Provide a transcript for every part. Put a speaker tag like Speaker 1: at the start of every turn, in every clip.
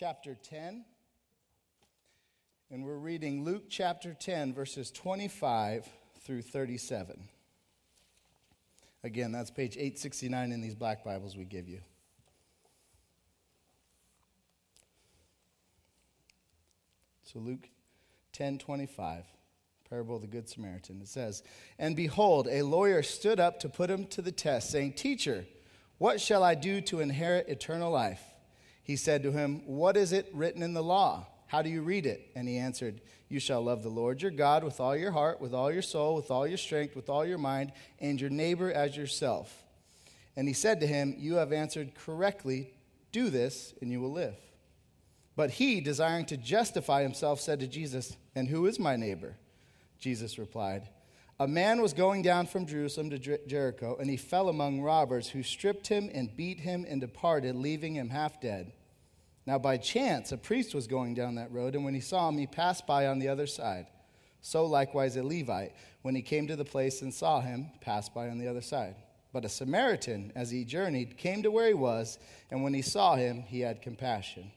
Speaker 1: chapter 10. And we're reading Luke chapter 10, verses 25 through 37. Again, that's page 869 in these black Bibles we give you. So Luke 10:25, parable of the good Samaritan. It says, "And behold, a lawyer stood up to put him to the test, saying, "Teacher, what shall I do to inherit eternal life?" He said to him, "What is it written in the law? How do you read it?" And he answered, "You shall love the Lord your God with all your heart, with all your soul, with all your strength, with all your mind, and your neighbor as yourself." And he said to him, "You have answered correctly. Do this, and you will live." But he, desiring to justify himself, said to Jesus, And who is my neighbor? Jesus replied, A man was going down from Jerusalem to Jer- Jericho, and he fell among robbers, who stripped him and beat him and departed, leaving him half dead. Now, by chance, a priest was going down that road, and when he saw him, he passed by on the other side. So likewise a Levite, when he came to the place and saw him, passed by on the other side. But a Samaritan, as he journeyed, came to where he was, and when he saw him, he had compassion.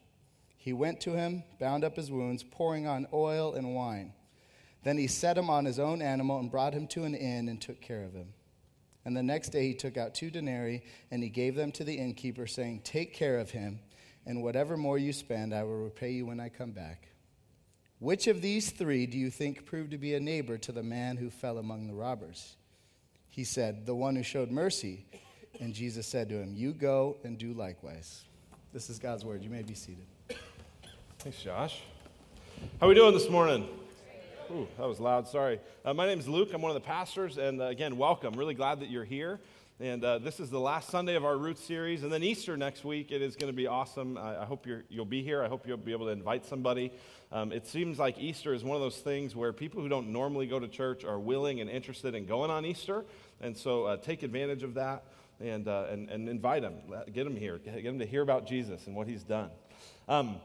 Speaker 1: He went to him, bound up his wounds, pouring on oil and wine. Then he set him on his own animal and brought him to an inn and took care of him. And the next day he took out two denarii and he gave them to the innkeeper, saying, Take care of him, and whatever more you spend, I will repay you when I come back. Which of these three do you think proved to be a neighbor to the man who fell among the robbers? He said, The one who showed mercy. And Jesus said to him, You go and do likewise. This is God's word. You may be seated.
Speaker 2: Thanks, Josh. How are we doing this morning? Ooh, that was loud. Sorry. Uh, my name is Luke. I'm one of the pastors, and uh, again, welcome. Really glad that you're here. And uh, this is the last Sunday of our Roots series, and then Easter next week. It is going to be awesome. I, I hope you will be here. I hope you'll be able to invite somebody. Um, it seems like Easter is one of those things where people who don't normally go to church are willing and interested in going on Easter, and so uh, take advantage of that and, uh, and, and invite them. Get them here. Get them to hear about Jesus and what He's done. Um,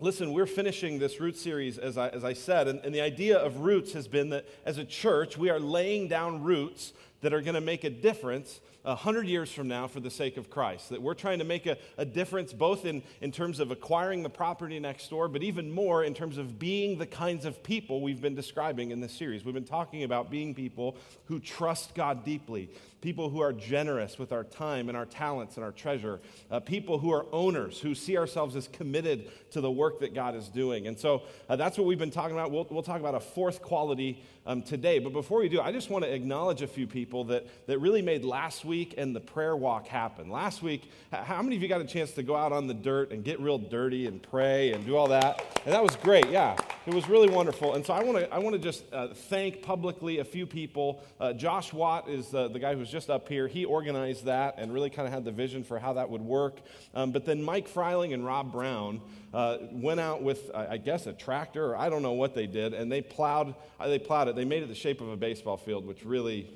Speaker 2: Listen, we're finishing this Roots series, as I, as I said, and, and the idea of roots has been that as a church, we are laying down roots that are going to make a difference a hundred years from now for the sake of Christ. That we're trying to make a, a difference both in, in terms of acquiring the property next door, but even more in terms of being the kinds of people we've been describing in this series. We've been talking about being people who trust God deeply, people who are generous with our time and our talents and our treasure, uh, people who are owners, who see ourselves as committed to the work that God is doing. And so uh, that's what we've been talking about. We'll, we'll talk about a fourth quality um, today. But before we do, I just want to acknowledge a few people that, that really made last week and the prayer walk happen. Last week, how many of you got a chance to go out on the dirt and get real dirty and pray and do all that? And that was great, yeah. It was really wonderful. And so I want to I want to just uh, thank publicly a few people. Uh, Josh Watt is the, the guy who's just up here. He organized that and really kind of had the vision for how that would work. Um, but then Mike Freiling and Rob Brown uh, went out with, I guess, a tractor or I don't know what they did, and they plowed, uh, they plowed it. They made it the shape of a baseball field, which really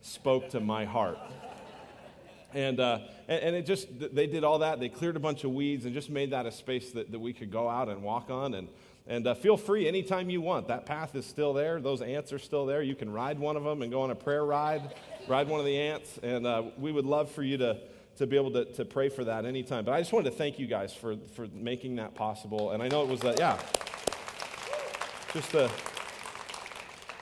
Speaker 2: spoke to my heart. And, uh, and, it just, they did all that. They cleared a bunch of weeds and just made that a space that, that we could go out and walk on. And, and uh, feel free anytime you want. That path is still there. Those ants are still there. You can ride one of them and go on a prayer ride, ride one of the ants. And uh, we would love for you to, to be able to, to pray for that anytime. But I just wanted to thank you guys for, for making that possible. And I know it was, a, yeah, just a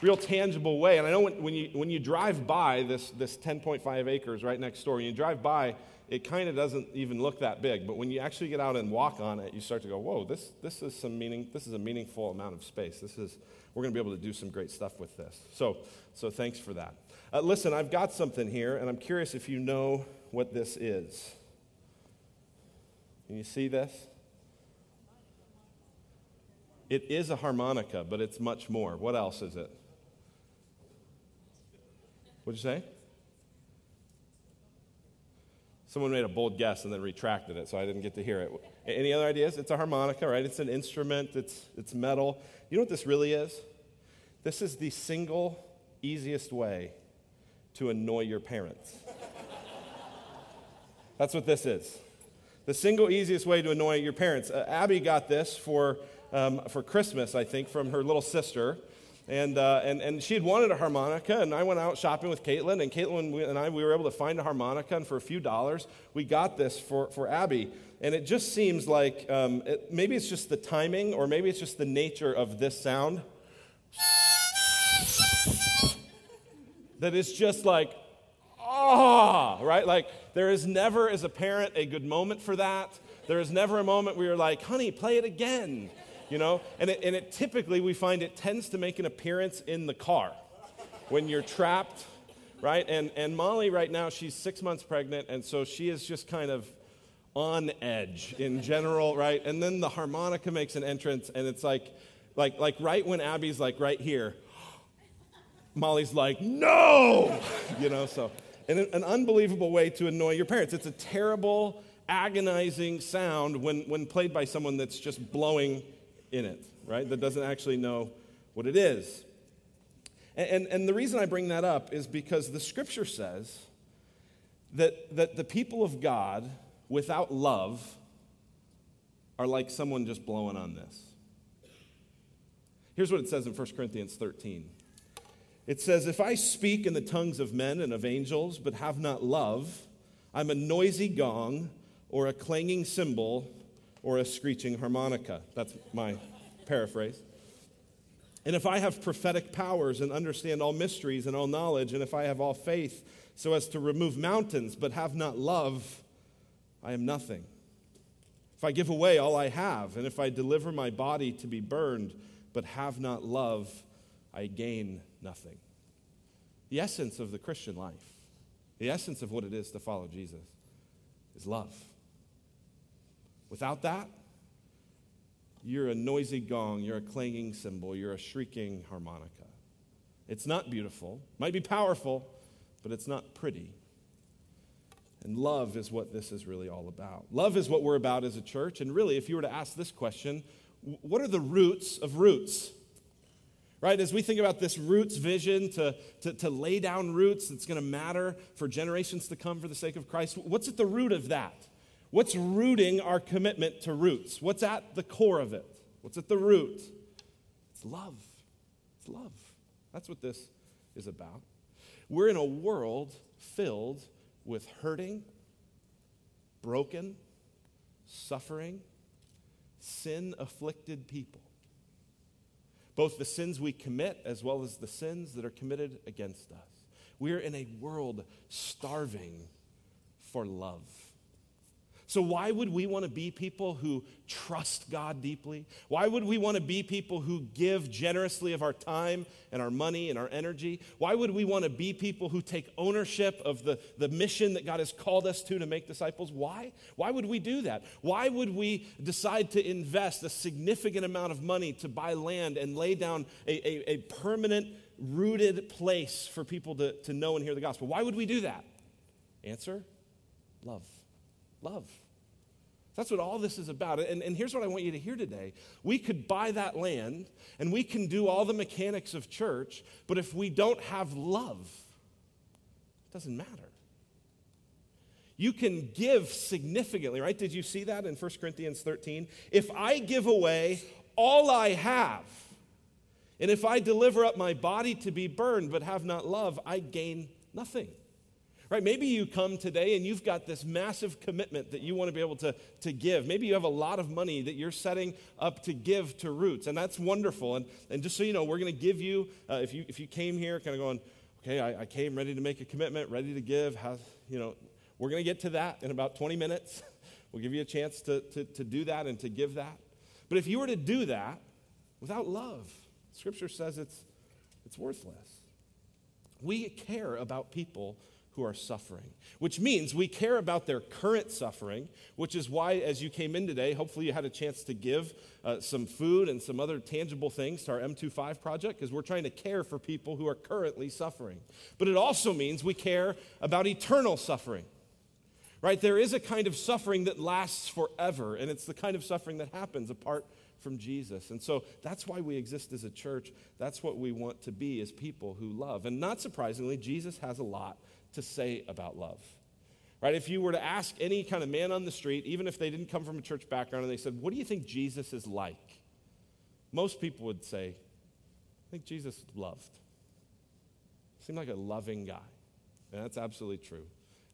Speaker 2: real tangible way. And I know when, when, you, when you drive by this, this 10.5 acres right next door, and you drive by, it kind of doesn't even look that big. But when you actually get out and walk on it, you start to go, whoa, this, this is some meaning, this is a meaningful amount of space. This is, we're going to be able to do some great stuff with this. So, so thanks for that. Uh, listen, I've got something here, and I'm curious if you know what this is. Can you see this? It is a harmonica, but it's much more. What else is it? What'd you say? Someone made a bold guess and then retracted it, so I didn't get to hear it. Any other ideas? It's a harmonica, right? It's an instrument, it's, it's metal. You know what this really is? This is the single easiest way to annoy your parents. That's what this is. The single easiest way to annoy your parents. Uh, Abby got this for, um, for Christmas, I think, from her little sister. And, uh, and, and she had wanted a harmonica, and I went out shopping with Caitlin, and Caitlin and I, we were able to find a harmonica, and for a few dollars, we got this for, for Abby. And it just seems like um, it, maybe it's just the timing, or maybe it's just the nature of this sound. that is just like, ah, oh, right? Like, there is never, as a parent, a good moment for that. There is never a moment where you're like, honey, play it again you know? And it, and it typically, we find it tends to make an appearance in the car when you're trapped, right? And, and Molly, right now, she's six months pregnant, and so she is just kind of on edge in general, right? And then the harmonica makes an entrance, and it's like, like, like right when Abby's like right here, Molly's like, no, you know, so, an unbelievable way to annoy your parents. It's a terrible, agonizing sound when, when played by someone that's just blowing in it, right? That doesn't actually know what it is. And, and, and, the reason I bring that up is because the scripture says that, that the people of God without love are like someone just blowing on this. Here's what it says in 1 Corinthians 13 it says, If I speak in the tongues of men and of angels, but have not love, I'm a noisy gong or a clanging cymbal or a screeching harmonica. That's my paraphrase. And if I have prophetic powers and understand all mysteries and all knowledge, and if I have all faith so as to remove mountains but have not love, I am nothing. If I give away all I have, and if I deliver my body to be burned but have not love, I gain nothing. The essence of the Christian life, the essence of what it is to follow Jesus, is love. Without that, you're a noisy gong, you're a clanging cymbal, you're a shrieking harmonica. It's not beautiful, might be powerful, but it's not pretty. And love is what this is really all about. Love is what we're about as a church. And really, if you were to ask this question, what are the roots of roots? Right? As we think about this roots vision to, to, to lay down roots that's going to matter for generations to come for the sake of Christ, what's at the root of that? What's rooting our commitment to roots? What's at the core of it? What's at the root? It's love. It's love. That's what this is about. We're in a world filled with hurting, broken, suffering, sin afflicted people. Both the sins we commit as well as the sins that are committed against us. We're in a world starving for love. So, why would we want to be people who trust God deeply? Why would we want to be people who give generously of our time and our money and our energy? Why would we want to be people who take ownership of the, the mission that God has called us to to make disciples? Why? Why would we do that? Why would we decide to invest a significant amount of money to buy land and lay down a, a, a permanent, rooted place for people to, to know and hear the gospel? Why would we do that? Answer love. Love. That's what all this is about. And, and here's what I want you to hear today. We could buy that land and we can do all the mechanics of church, but if we don't have love, it doesn't matter. You can give significantly, right? Did you see that in 1 Corinthians 13? If I give away all I have, and if I deliver up my body to be burned but have not love, I gain nothing. Right? Maybe you come today and you've got this massive commitment that you want to be able to, to give. Maybe you have a lot of money that you're setting up to give to Roots, and that's wonderful. And, and just so you know, we're going to give you, uh, if, you, if you came here kind of going, okay, I, I, came ready to make a commitment, ready to give, you know, we're going to get to that in about 20 minutes. we'll give you a chance to, to, to do that and to give that. But if you were to do that without love, Scripture says it's, it's worthless. We care about people who are suffering, which means we care about their current suffering, which is why, as you came in today, hopefully you had a chance to give uh, some food and some other tangible things to our M25 project, because we're trying to care for people who are currently suffering. But it also means we care about eternal suffering. Right? There is a kind of suffering that lasts forever, and it's the kind of suffering that happens apart from Jesus. And so that's why we exist as a church. That's what we want to be as people who love. And not surprisingly, Jesus has a lot to say about love. Right? If you were to ask any kind of man on the street, even if they didn't come from a church background, and they said, What do you think Jesus is like? Most people would say, I think Jesus loved. Seemed like a loving guy. And that's absolutely true.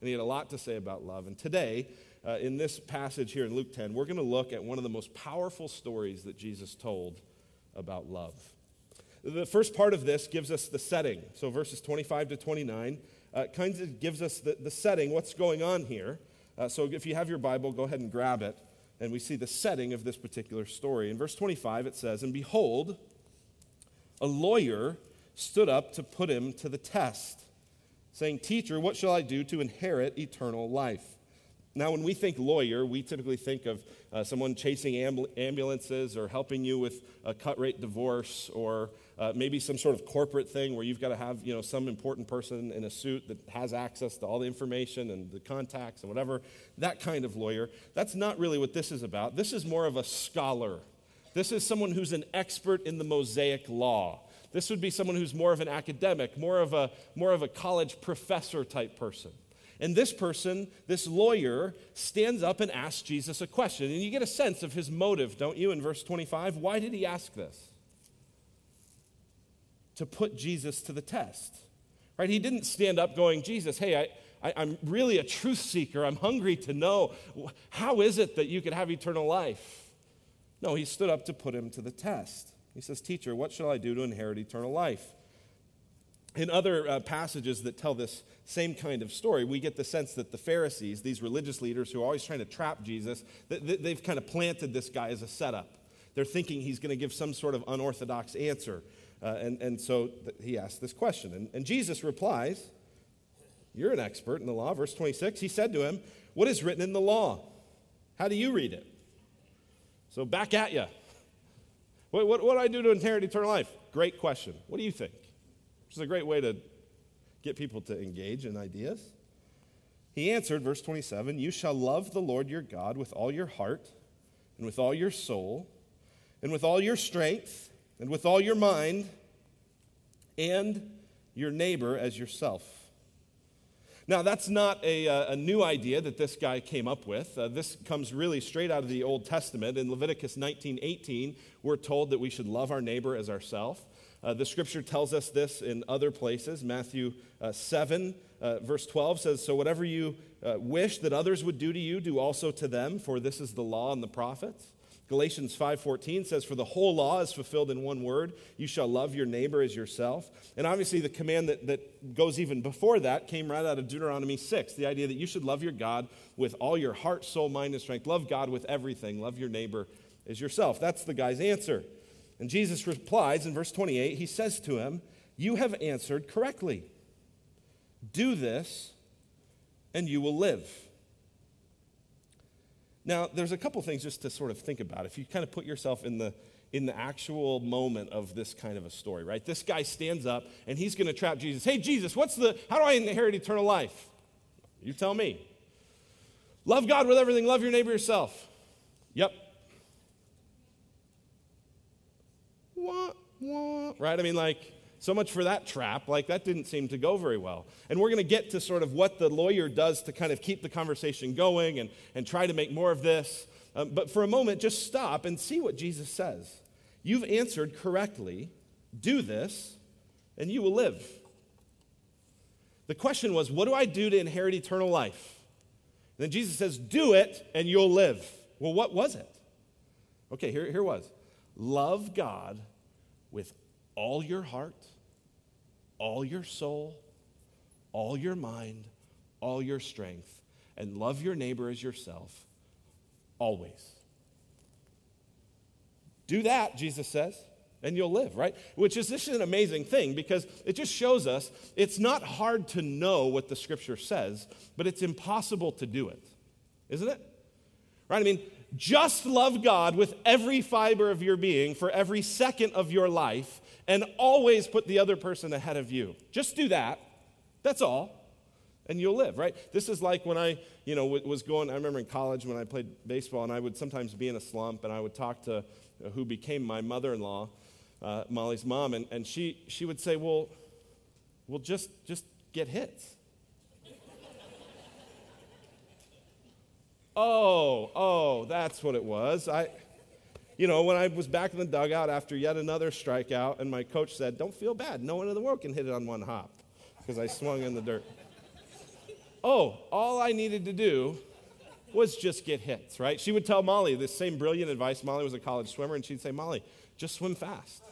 Speaker 2: And he had a lot to say about love. And today, uh, in this passage here in Luke 10, we're going to look at one of the most powerful stories that Jesus told about love. The first part of this gives us the setting. So, verses 25 to 29 uh, kind of gives us the, the setting, what's going on here. Uh, so, if you have your Bible, go ahead and grab it. And we see the setting of this particular story. In verse 25, it says, And behold, a lawyer stood up to put him to the test, saying, Teacher, what shall I do to inherit eternal life? Now, when we think lawyer, we typically think of uh, someone chasing ambul- ambulances or helping you with a cut rate divorce or uh, maybe some sort of corporate thing where you've got to have you know, some important person in a suit that has access to all the information and the contacts and whatever. That kind of lawyer. That's not really what this is about. This is more of a scholar. This is someone who's an expert in the Mosaic law. This would be someone who's more of an academic, more of a, more of a college professor type person. And this person, this lawyer, stands up and asks Jesus a question. And you get a sense of his motive, don't you, in verse 25? Why did he ask this? To put Jesus to the test. Right? He didn't stand up going, Jesus, hey, I, I, am really a truth seeker. I'm hungry to know how is it that you could have eternal life? No, he stood up to put him to the test. He says, Teacher, what shall I do to inherit eternal life? In other uh, passages that tell this same kind of story, we get the sense that the Pharisees, these religious leaders who are always trying to trap Jesus, they've kind of planted this guy as a setup. They're thinking he's going to give some sort of unorthodox answer. Uh, and, and so he asks this question. And, and Jesus replies, You're an expert in the law. Verse 26, he said to him, What is written in the law? How do you read it? So back at you. What, what, what do I do to inherit eternal life? Great question. What do you think? which is a great way to get people to engage in ideas. He answered, verse 27 You shall love the Lord your God with all your heart, and with all your soul, and with all your strength, and with all your mind, and your neighbor as yourself. Now, that's not a, uh, a new idea that this guy came up with. Uh, this comes really straight out of the Old Testament. In Leviticus 19 18, we're told that we should love our neighbor as ourselves. Uh, the scripture tells us this in other places. Matthew uh, 7, uh, verse 12 says, So whatever you wish that others would do to you, do also to them, for this is the law and the prophets. Galatians 5:14 says for the whole law is fulfilled in one word you shall love your neighbor as yourself. And obviously the command that, that goes even before that came right out of Deuteronomy 6 the idea that you should love your God with all your heart soul mind and strength. Love God with everything. Love your neighbor as yourself. That's the guy's answer. And Jesus replies in verse 28 he says to him, You have answered correctly. Do this, and you will live. Now, there's a couple things just to sort of think about. If you kind of put yourself in the in the actual moment of this kind of a story, right? This guy stands up and he's going to trap Jesus. Hey, Jesus, what's the how do I inherit eternal life? You tell me. Love God with everything, love your neighbor yourself. Yep, wah, wah, right? I mean, like, so much for that trap. Like, that didn't seem to go very well. And we're going to get to sort of what the lawyer does to kind of keep the conversation going and, and try to make more of this. Um, but for a moment, just stop and see what Jesus says. You've answered correctly. Do this, and you will live. The question was, what do I do to inherit eternal life? And then Jesus says, do it, and you'll live. Well, what was it? Okay, here, here was love God with all your heart, all your soul, all your mind, all your strength, and love your neighbor as yourself always. Do that, Jesus says, and you'll live, right? Which is this is an amazing thing because it just shows us it's not hard to know what the scripture says, but it's impossible to do it. Isn't it? Right? I mean, just love God with every fiber of your being for every second of your life and always put the other person ahead of you. Just do that. That's all. And you'll live, right? This is like when I, you know, was going, I remember in college when I played baseball and I would sometimes be in a slump and I would talk to uh, who became my mother-in-law, uh, Molly's mom, and, and she, she would say, well, well, just, just get hits. Oh, oh, that's what it was. I, You know, when I was back in the dugout after yet another strikeout, and my coach said, Don't feel bad. No one in the world can hit it on one hop because I swung in the dirt. Oh, all I needed to do was just get hits, right? She would tell Molly this same brilliant advice. Molly was a college swimmer, and she'd say, Molly, just swim fast.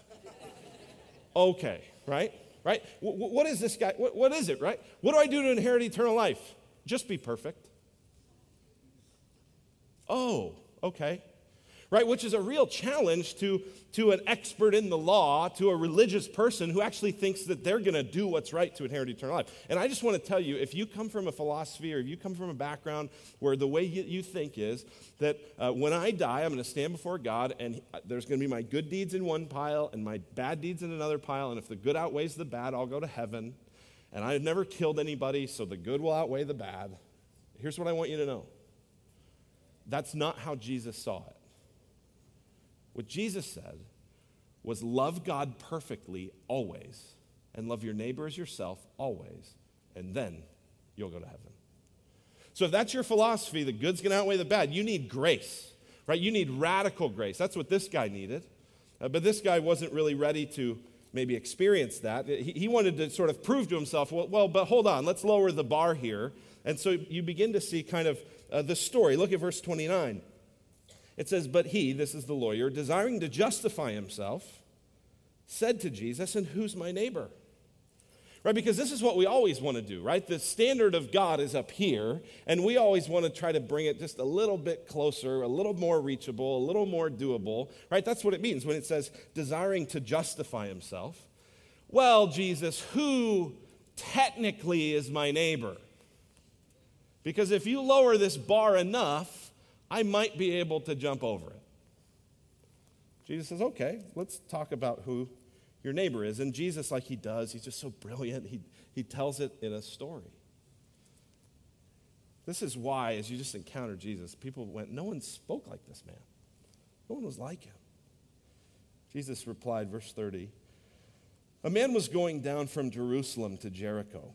Speaker 2: okay, right? Right? W- what is this guy? What, what is it, right? What do I do to inherit eternal life? Just be perfect. Oh, okay right? Which is a real challenge to, to an expert in the law, to a religious person who actually thinks that they're going to do what's right to inherit eternal life. And I just want to tell you if you come from a philosophy or if you come from a background where the way you, you think is that uh, when I die, I'm going to stand before God and uh, there's going to be my good deeds in one pile and my bad deeds in another pile. And if the good outweighs the bad, I'll go to heaven. And I've never killed anybody, so the good will outweigh the bad. Here's what I want you to know that's not how Jesus saw it. What Jesus said was love God perfectly always and love your neighbor as yourself always, and then you'll go to heaven. So if that's your philosophy, the good's going to outweigh the bad, you need grace, right? You need radical grace. That's what this guy needed. Uh, but this guy wasn't really ready to maybe experience that. He, he wanted to sort of prove to himself, well, well, but hold on, let's lower the bar here. And so you begin to see kind of uh, the story. Look at verse 29. It says, But he, this is the lawyer, desiring to justify himself, said to Jesus, And who's my neighbor? Right? Because this is what we always want to do, right? The standard of God is up here, and we always want to try to bring it just a little bit closer, a little more reachable, a little more doable, right? That's what it means when it says desiring to justify himself. Well, Jesus, who technically is my neighbor? Because if you lower this bar enough, I might be able to jump over it. Jesus says, okay, let's talk about who your neighbor is. And Jesus, like he does, he's just so brilliant, he, he tells it in a story. This is why, as you just encountered Jesus, people went, No one spoke like this man. No one was like him. Jesus replied, verse 30 A man was going down from Jerusalem to Jericho,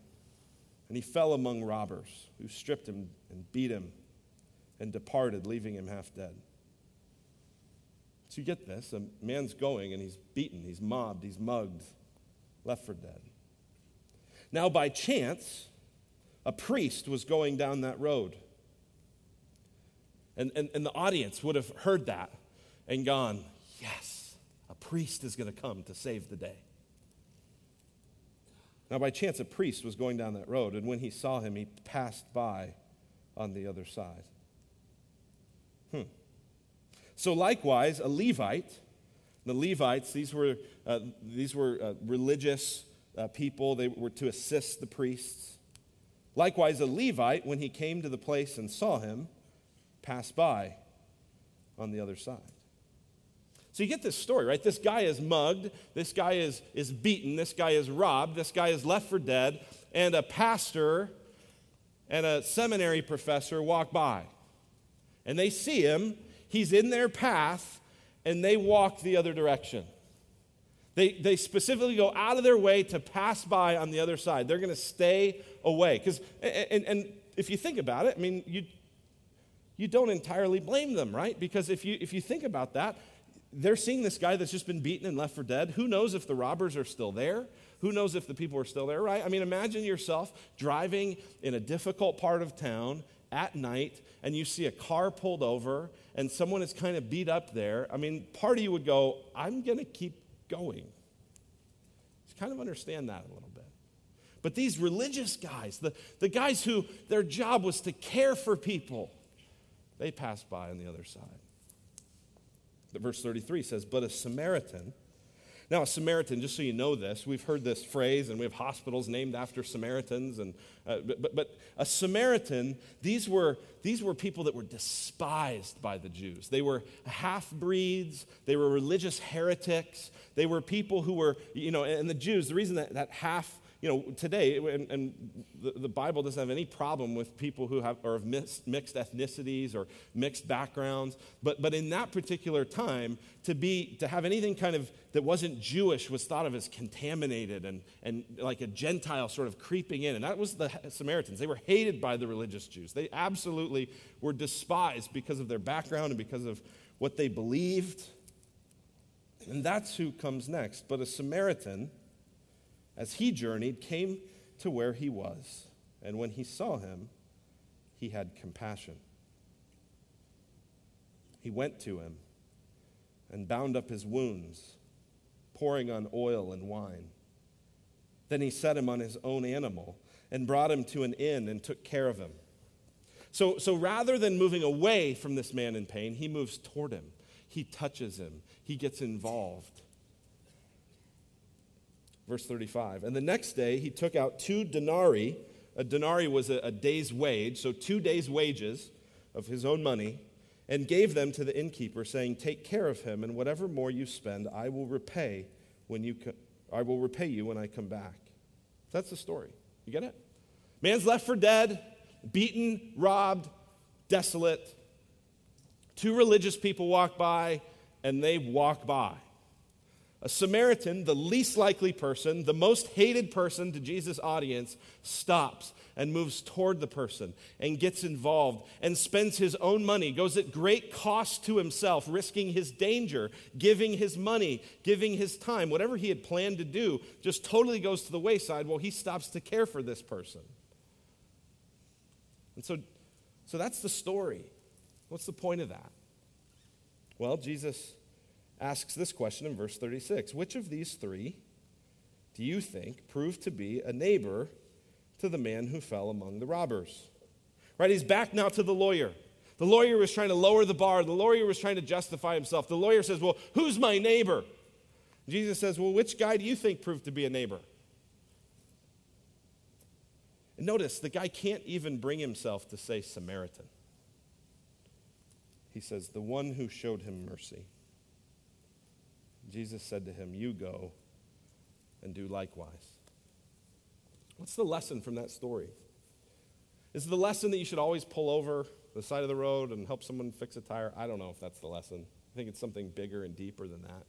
Speaker 2: and he fell among robbers who stripped him and beat him and departed, leaving him half dead. So you get this a man's going and he's beaten, he's mobbed, he's mugged, left for dead. Now, by chance, a priest was going down that road. And, and, and the audience would have heard that and gone, Yes, a priest is going to come to save the day. Now, by chance, a priest was going down that road, and when he saw him, he passed by on the other side. Hmm. So, likewise, a Levite, the Levites, these were, uh, these were uh, religious uh, people, they were to assist the priests. Likewise, a Levite, when he came to the place and saw him, passed by on the other side. So you get this story, right? This guy is mugged, this guy is, is beaten, this guy is robbed, this guy is left for dead, and a pastor and a seminary professor walk by and they see him, he's in their path, and they walk the other direction. They, they specifically go out of their way to pass by on the other side. They're going to stay away. Because, and, and if you think about it, I mean, you, you don't entirely blame them, right? Because if you, if you think about that, they're seeing this guy that's just been beaten and left for dead. Who knows if the robbers are still there? Who knows if the people are still there, right? I mean, imagine yourself driving in a difficult part of town at night and you see a car pulled over and someone is kind of beat up there, I mean, part of you would go, I'm going to keep going. Just kind of understand that a little bit. But these religious guys, the, the guys who their job was to care for people, they passed by on the other side. Verse 33 says, But a Samaritan, now, a Samaritan, just so you know this, we've heard this phrase and we have hospitals named after Samaritans. And, uh, but, but, a Samaritan, these were, these were people that were despised by the Jews. They were half breeds, they were religious heretics, they were people who were, you know, and the Jews, the reason that, that half you know, today, and, and the, the, Bible doesn't have any problem with people who have, are of mixed, mixed ethnicities or mixed backgrounds, but, but in that particular time, to, be, to have anything kind of that wasn't Jewish was thought of as contaminated and, and like a Gentile sort of creeping in. And that was the Samaritans. They were hated by the religious Jews. They absolutely were despised because of their background and because of what they believed. And that's who comes next. But a Samaritan, as he journeyed, came to where he was. And when he saw him, he had compassion. He went to him and bound up his wounds, pouring on oil and wine. Then he set him on his own animal and brought him to an inn and took care of him. So, so rather than moving away from this man in pain, he moves toward him. He touches him, he gets involved. Verse 35 And the next day he took out two denarii. A denarii was a, a day's wage, so two days' wages of his own money, and gave them to the innkeeper, saying, Take care of him, and whatever more you spend, I will repay when you co- I will repay you when I come back. That's the story. You get it? Man's left for dead, beaten, robbed, desolate. Two religious people walk by, and they walk by. A Samaritan, the least likely person, the most hated person to Jesus' audience, stops and moves toward the person and gets involved and spends his own money, goes at great cost to himself, risking his danger, giving his money, giving his time. Whatever he had planned to do just totally goes to the wayside while he stops to care for this person. And so, so that's the story. What's the point of that? Well, Jesus asks this question in verse 36 Which of these three do you think proved to be a neighbor to the man who fell among the robbers? Right? He's back now to the lawyer. The lawyer was trying to lower the bar. The lawyer was trying to justify himself. The lawyer says, Well, who's my neighbor? Jesus says, Well, which guy do you think proved to be a neighbor? And notice, the guy can't even bring himself to say Samaritan. He says, The one who showed him mercy. Jesus said to him, You go and do likewise. What's the lesson from that story? Is the lesson that you should always pull over the side of the road and help someone fix a tire? I don't know if that's the lesson. I think it's something bigger and deeper than that.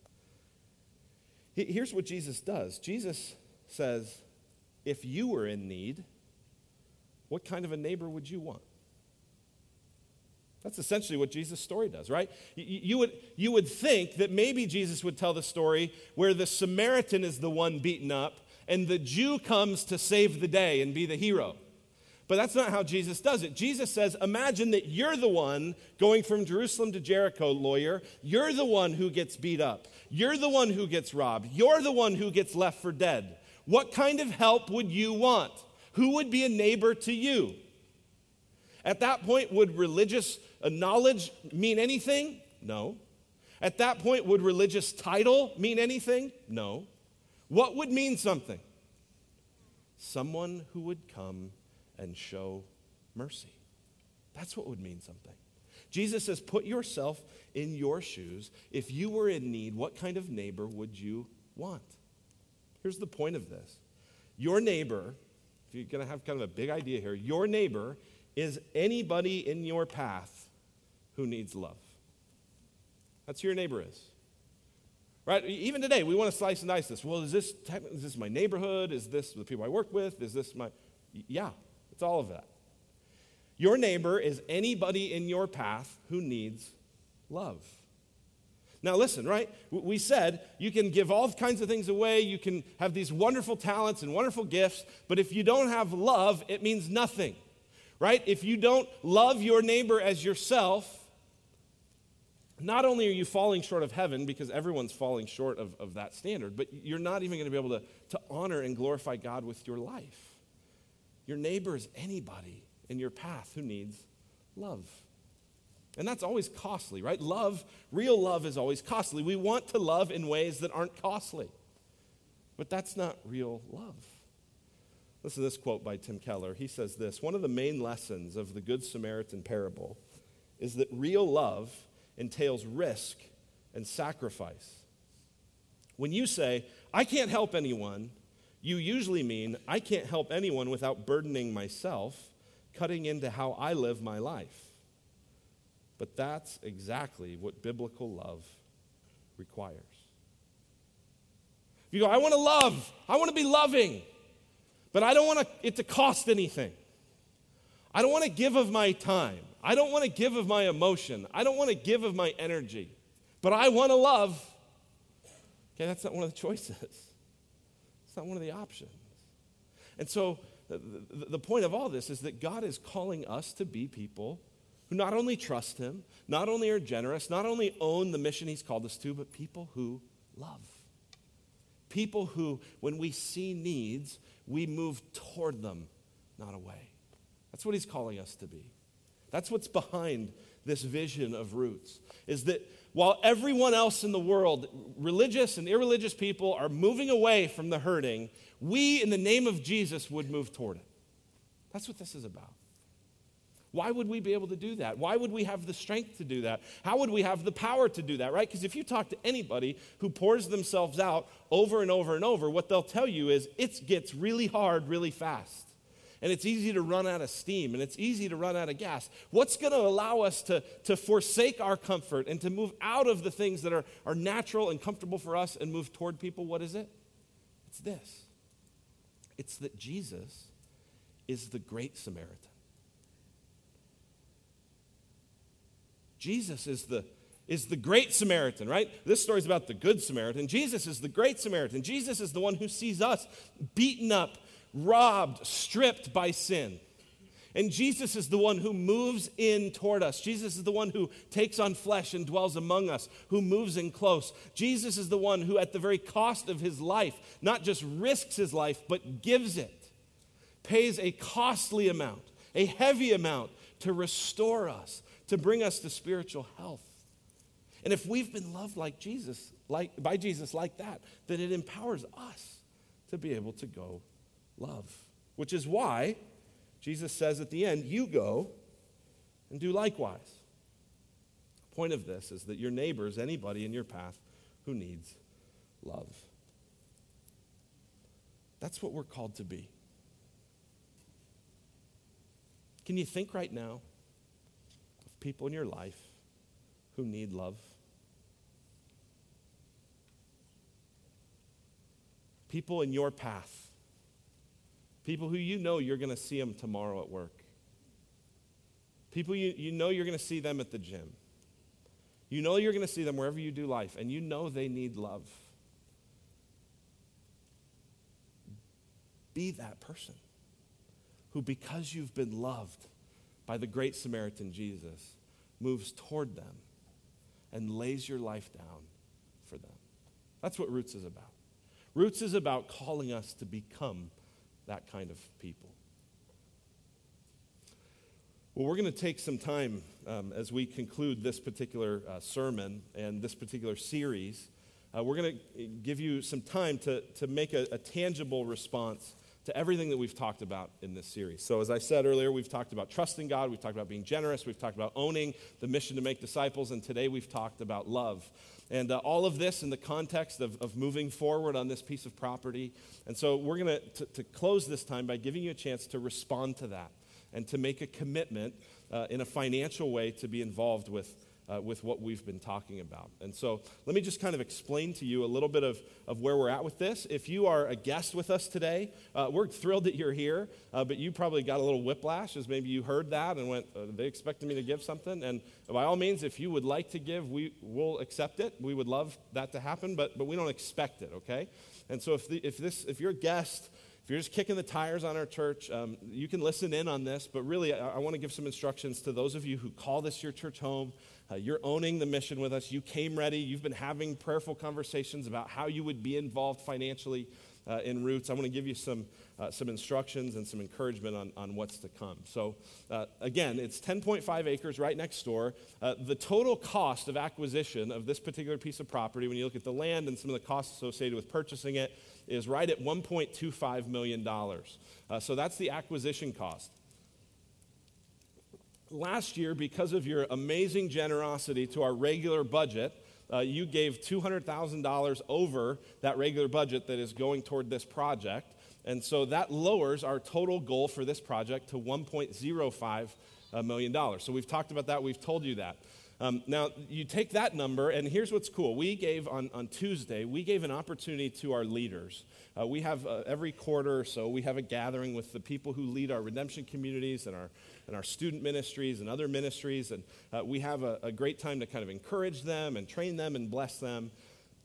Speaker 2: Here's what Jesus does Jesus says, If you were in need, what kind of a neighbor would you want? That's essentially what Jesus' story does, right? You, would, you would think that maybe Jesus would tell the story where the Samaritan is the one beaten up and the Jew comes to save the day and be the hero. But that's not how Jesus does it. Jesus says, Imagine that you're the one going from Jerusalem to Jericho, lawyer. You're the one who gets beat up. You're the one who gets robbed. You're the one who gets left for dead. What kind of help would you want? Who would be a neighbor to you? At that point, would religious uh, knowledge mean anything? No. At that point, would religious title mean anything? No. What would mean something? Someone who would come and show mercy. That's what would mean something. Jesus says, Put yourself in your shoes. If you were in need, what kind of neighbor would you want? Here's the point of this your neighbor, if you're going to have kind of a big idea here, your neighbor is anybody in your path who needs love. That's who your neighbor is. Right? Even today, we want to slice and dice this. Well, is this, is this my neighborhood? Is this the people I work with? Is this my. Yeah, it's all of that. Your neighbor is anybody in your path who needs love. Now, listen, right? We said you can give all kinds of things away, you can have these wonderful talents and wonderful gifts, but if you don't have love, it means nothing right? If you don't love your neighbor as yourself, not only are you falling short of heaven, because everyone's falling short of, of that standard, but you're not even going to be able to, to honor and glorify God with your life. Your neighbor is anybody in your path who needs love. And that's always costly, right? Love, real love is always costly. We want to love in ways that aren't costly. But that's not real love. Listen to this quote by Tim Keller. He says this One of the main lessons of the Good Samaritan parable is that real love entails risk and sacrifice. When you say, I can't help anyone, you usually mean, I can't help anyone without burdening myself, cutting into how I live my life. But that's exactly what biblical love requires. If you go, I want to love, I want to be loving. But I don't want it to cost anything. I don't want to give of my time. I don't want to give of my emotion. I don't want to give of my energy. But I want to love. Okay, that's not one of the choices. It's not one of the options. And so the, point of all this is that God is calling us to be people who not only trust Him, not only are generous, not only own the mission He's called us to, but people who love. People who, when we see needs, we move toward them, not away. That's what He's calling us to be. That's what's behind this vision of roots, is that while everyone else in the world, religious and irreligious people, are moving away from the hurting, we, in the name of Jesus, would move toward it. That's what this is about. Why would we be able to do that? Why would we have the strength to do that? How would we have the power to do that, right? Because if you talk to anybody who pours themselves out over and over and over, what they'll tell you is it gets really hard really fast. And it's easy to run out of steam and it's easy to run out of gas. What's going to allow us to, to forsake our comfort and to move out of the things that are, are natural and comfortable for us and move toward people? What is it? It's this it's that Jesus is the great Samaritan. Jesus is the, is the great Samaritan, right? This story is about the good Samaritan. Jesus is the great Samaritan. Jesus is the one who sees us beaten up, robbed, stripped by sin. And Jesus is the one who moves in toward us. Jesus is the one who takes on flesh and dwells among us, who moves in close. Jesus is the one who, at the very cost of his life, not just risks his life, but gives it, pays a costly amount, a heavy amount to restore us, to bring us to spiritual health. And if we've been loved like Jesus, like by Jesus like that, then it empowers us to be able to go love. Which is why Jesus says at the end, you go and do likewise. The point of this is that your neighbor is anybody in your path who needs love. That's what we're called to be. Can you think right now people in your life who need love? People in your path. People who you know you're going to see them tomorrow at work. People you, you know you're going to see them at the gym. You know you're going to see them wherever you do life, and you know they need love. Be that person who, because you've been loved by the great Samaritan Jesus, moves toward them and lays your life down for them. That's what Roots is about. Roots is about calling us to become that kind of people. Well, we're going to take some time um, as we conclude this particular uh, sermon and this particular series. Uh, we're going to give you some time to, to make a, a tangible response to everything that we've talked about in this series. So, as I said earlier, we've talked about trusting God, we've talked about being generous, we've talked about owning the mission to make disciples, and today we've talked about love. And uh, all of this in the context of, of moving forward on this piece of property. And so, we're going to to close this time by giving you a chance to respond to that and to make a commitment uh, in a financial way to be involved with uh, with what we've been talking about. And so let me just kind of explain to you a little bit of, of where we're at with this. If you are a guest with us today, uh, we're thrilled that you're here, uh, but you probably got a little whiplash as maybe you heard that and went, uh, they expected me to give something. And by all means, if you would like to give, we will accept it. We would love that to happen, but, but we don't expect it, okay? And so if, the, if, this, if you're a guest, if you're just kicking the tires on our church, um, you can listen in on this, but really, I, I want to give some instructions to those of you who call this your church home. Uh, you're owning the mission with us. You came ready. You've been having prayerful conversations about how you would be involved financially uh, in Roots. I want to give you some, uh, some instructions and some encouragement on, on what's to come. So, uh, again, it's 10.5 acres right next door. Uh, the total cost of acquisition of this particular piece of property, when you look at the land and some of the costs associated with purchasing it, is right at $1.25 million. Uh, so, that's the acquisition cost last year, because of your amazing generosity to our regular budget, uh, you gave $200,000 over that regular budget that is going toward this project. And so that lowers our total goal for this project to $1.05 million. So we've talked about that, we've told you that. Um, now, you take that number, and here's what's cool. We gave on, on Tuesday, we gave an opportunity to our leaders. Uh, we have uh, every quarter or so, we have a gathering with the people who lead our redemption communities and our, and our student ministries and other ministries. And uh, we have a, a great time to kind of encourage them and train them and bless them.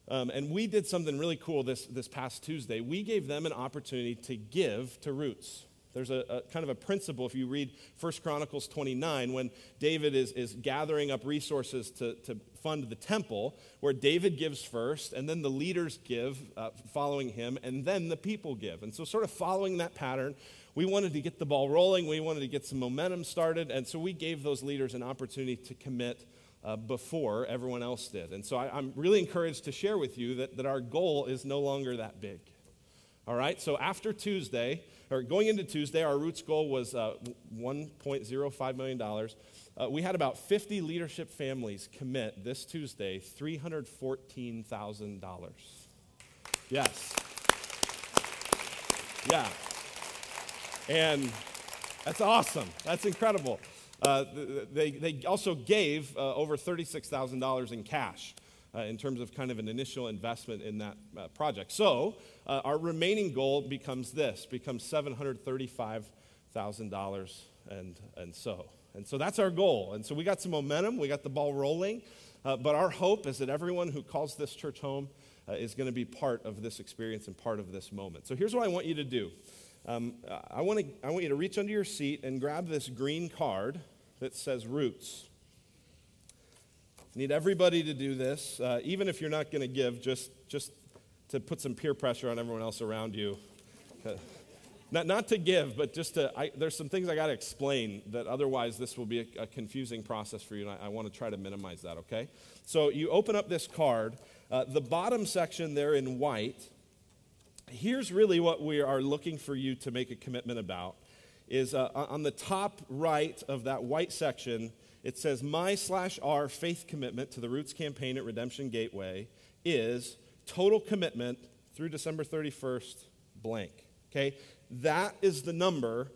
Speaker 2: Um, and we did something really cool this, this past Tuesday. We gave them an opportunity to give to Roots. There's a, a, kind of a principle if you read 1 Chronicles 29 when David is, is gathering up resources to, to fund the temple, where David gives first, and then the leaders give uh, following him, and then the people give. And so, sort of following that pattern, we wanted to get the ball rolling, we wanted to get some momentum started, and so we gave those leaders an opportunity to commit. Uh, before everyone else did. And so I, I'm really encouraged to share with you that, that our goal is no longer that big. All right, so after Tuesday, or going into Tuesday, our roots goal was uh, $1.05 million. Uh, we had about 50 leadership families commit this Tuesday $314,000. Yes. Yeah. And that's awesome. That's incredible. Uh, they, they also gave uh, over $36,000 in cash uh, in terms of kind of an initial investment in that uh, project. So uh, our remaining goal becomes this, becomes $735,000 and, and so. And so that's our goal. And so we got some momentum, we got the ball rolling, uh, but our hope is that everyone who calls this church home uh, is going to be part of this experience and part of this moment. So here's what I want you to do. Um, I, want to, I want you to reach under your seat and grab this green card that says Roots. Need everybody to do this, uh, even if you're not going to give, just, just to put some peer pressure on everyone else around you. Uh, not, not to give, but just to, I, there's some things I got to explain that otherwise this will be a, a confusing process for you, and I, I want to try to minimize that, okay? So you open up this card. Uh, the bottom section there in white, here's really what we are looking for you to make a commitment about is uh, on the top right of that white section it says, My slash our faith commitment to the Roots campaign at Redemption Gateway is total commitment through December 31st, blank. Okay? That is the number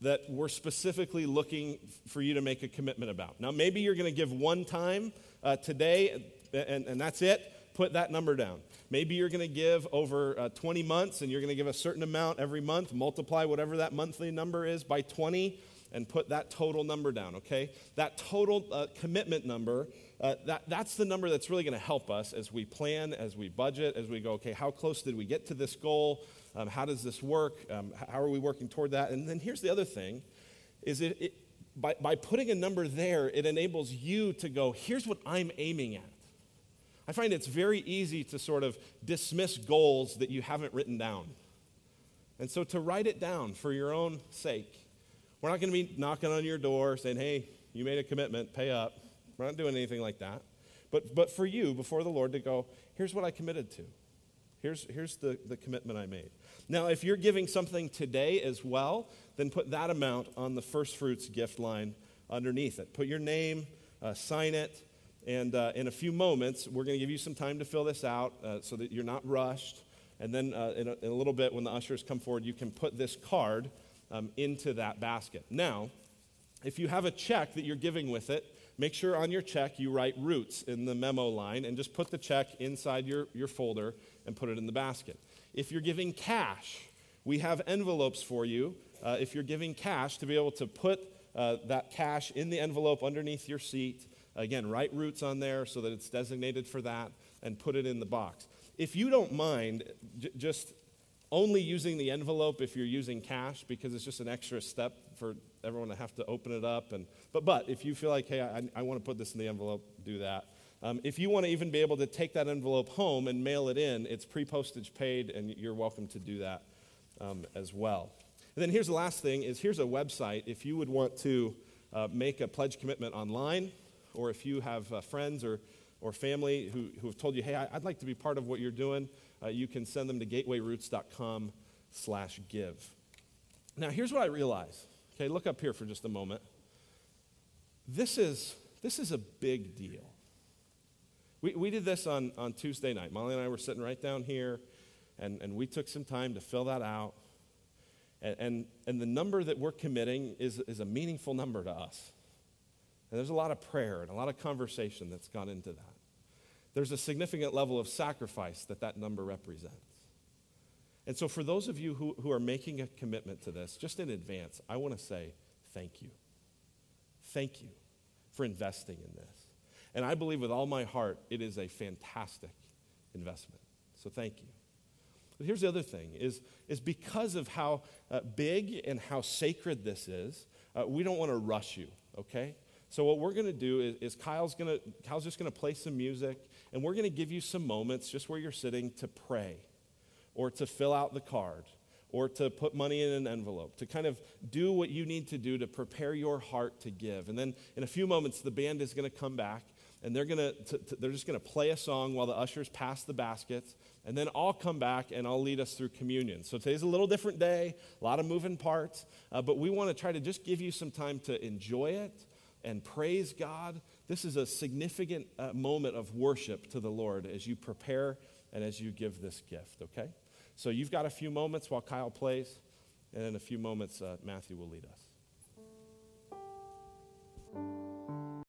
Speaker 2: that we're specifically looking for you to make a commitment about. Now, maybe you're going to give one time uh, today, and, and that's it. Put that number down. Maybe you're going to give over uh, 20 months and you're going to give a certain amount every month, multiply whatever that monthly number is by 20 and put that total number down, okay? That total uh, commitment number, uh, that, that's the number that's really going to help us as we plan, as we budget, as we go, okay, how close did we get to this goal? Um, how does this work? Um, how are we working toward that? And then here's the other thing, is it, it by, by putting a number there, it enables you to go, here's what I'm aiming at. I find it's very easy to sort of dismiss goals that you haven't written down. And so to write it down for your own sake we're not going to be knocking on your door saying, hey, you made a commitment, pay up. We're not doing anything like that. But, but for you, before the Lord, to go, here's what I committed to. Here's, here's the, the commitment I made. Now, if you're giving something today as well, then put that amount on the first fruits gift line underneath it. Put your name, uh, sign it, and uh, in a few moments, we're going to give you some time to fill this out uh, so that you're not rushed. And then uh, in a, in, a, little bit, when the ushers come forward, you can put this card um, into that basket. Now, if you have a check that you're giving with it, make sure on your check you write roots in the memo line and just put the check inside your, your folder and put it in the basket. If you're giving cash, we have envelopes for you. Uh, if you're giving cash, to be able to put uh, that cash in the envelope underneath your seat. Again, write roots on there so that it's designated for that and put it in the box. If you don't mind, j- just only using the envelope if you're using cash because it's just an extra step for everyone to have to open it up. And, but, but if you feel like, hey, I, I want to put this in the envelope, do that. Um, if you want to even be able to take that envelope home and mail it in, it's pre postage paid, and you're welcome to do that um, as well. And then here's the last thing: is here's a website. If you would want to uh, make a pledge commitment online, or if you have uh, friends or or family who, who have told you, hey, I'd like to be part of what you're doing, uh, you can send them to gatewayroots.com slash give. Now, here's what I realize. Okay, look up here for just a moment. This is, this is a big deal. We, we did this on, on Tuesday night. Molly and I were sitting right down here, and, and we took some time to fill that out. And, and, and the number that we're committing is, is a meaningful number to us. And there's a lot of prayer and a lot of conversation that's gone into that. There's a significant level of sacrifice that that number represents. And so, for those of you who, who are making a commitment to this, just in advance, I want to say thank you. Thank you for investing in this. And I believe with all my heart it is a fantastic investment. So thank you. But here's the other thing is, is because of how uh, big and how sacred this is, uh, we don't want to rush you, okay? So what we're going to do is, is Kyle's, gonna, Kyle's just going to play some music, and we're going to give you some moments just where you're sitting to pray or to fill out the card or to put money in an envelope, to kind of do what you need to do to prepare your heart to give. And then in a few moments, the band is going to come back and they're going to, they're just going to play a song while the ushers pass the baskets and then i'll come back and i'll lead us through communion so today's a little different day a lot of moving parts uh, but we want to try to just give you some time to enjoy it and praise god this is a significant uh, moment of worship to the lord as you prepare and as you give this gift okay? So you've got a few moments while kyle plays and in a few moments uh, matthew will lead us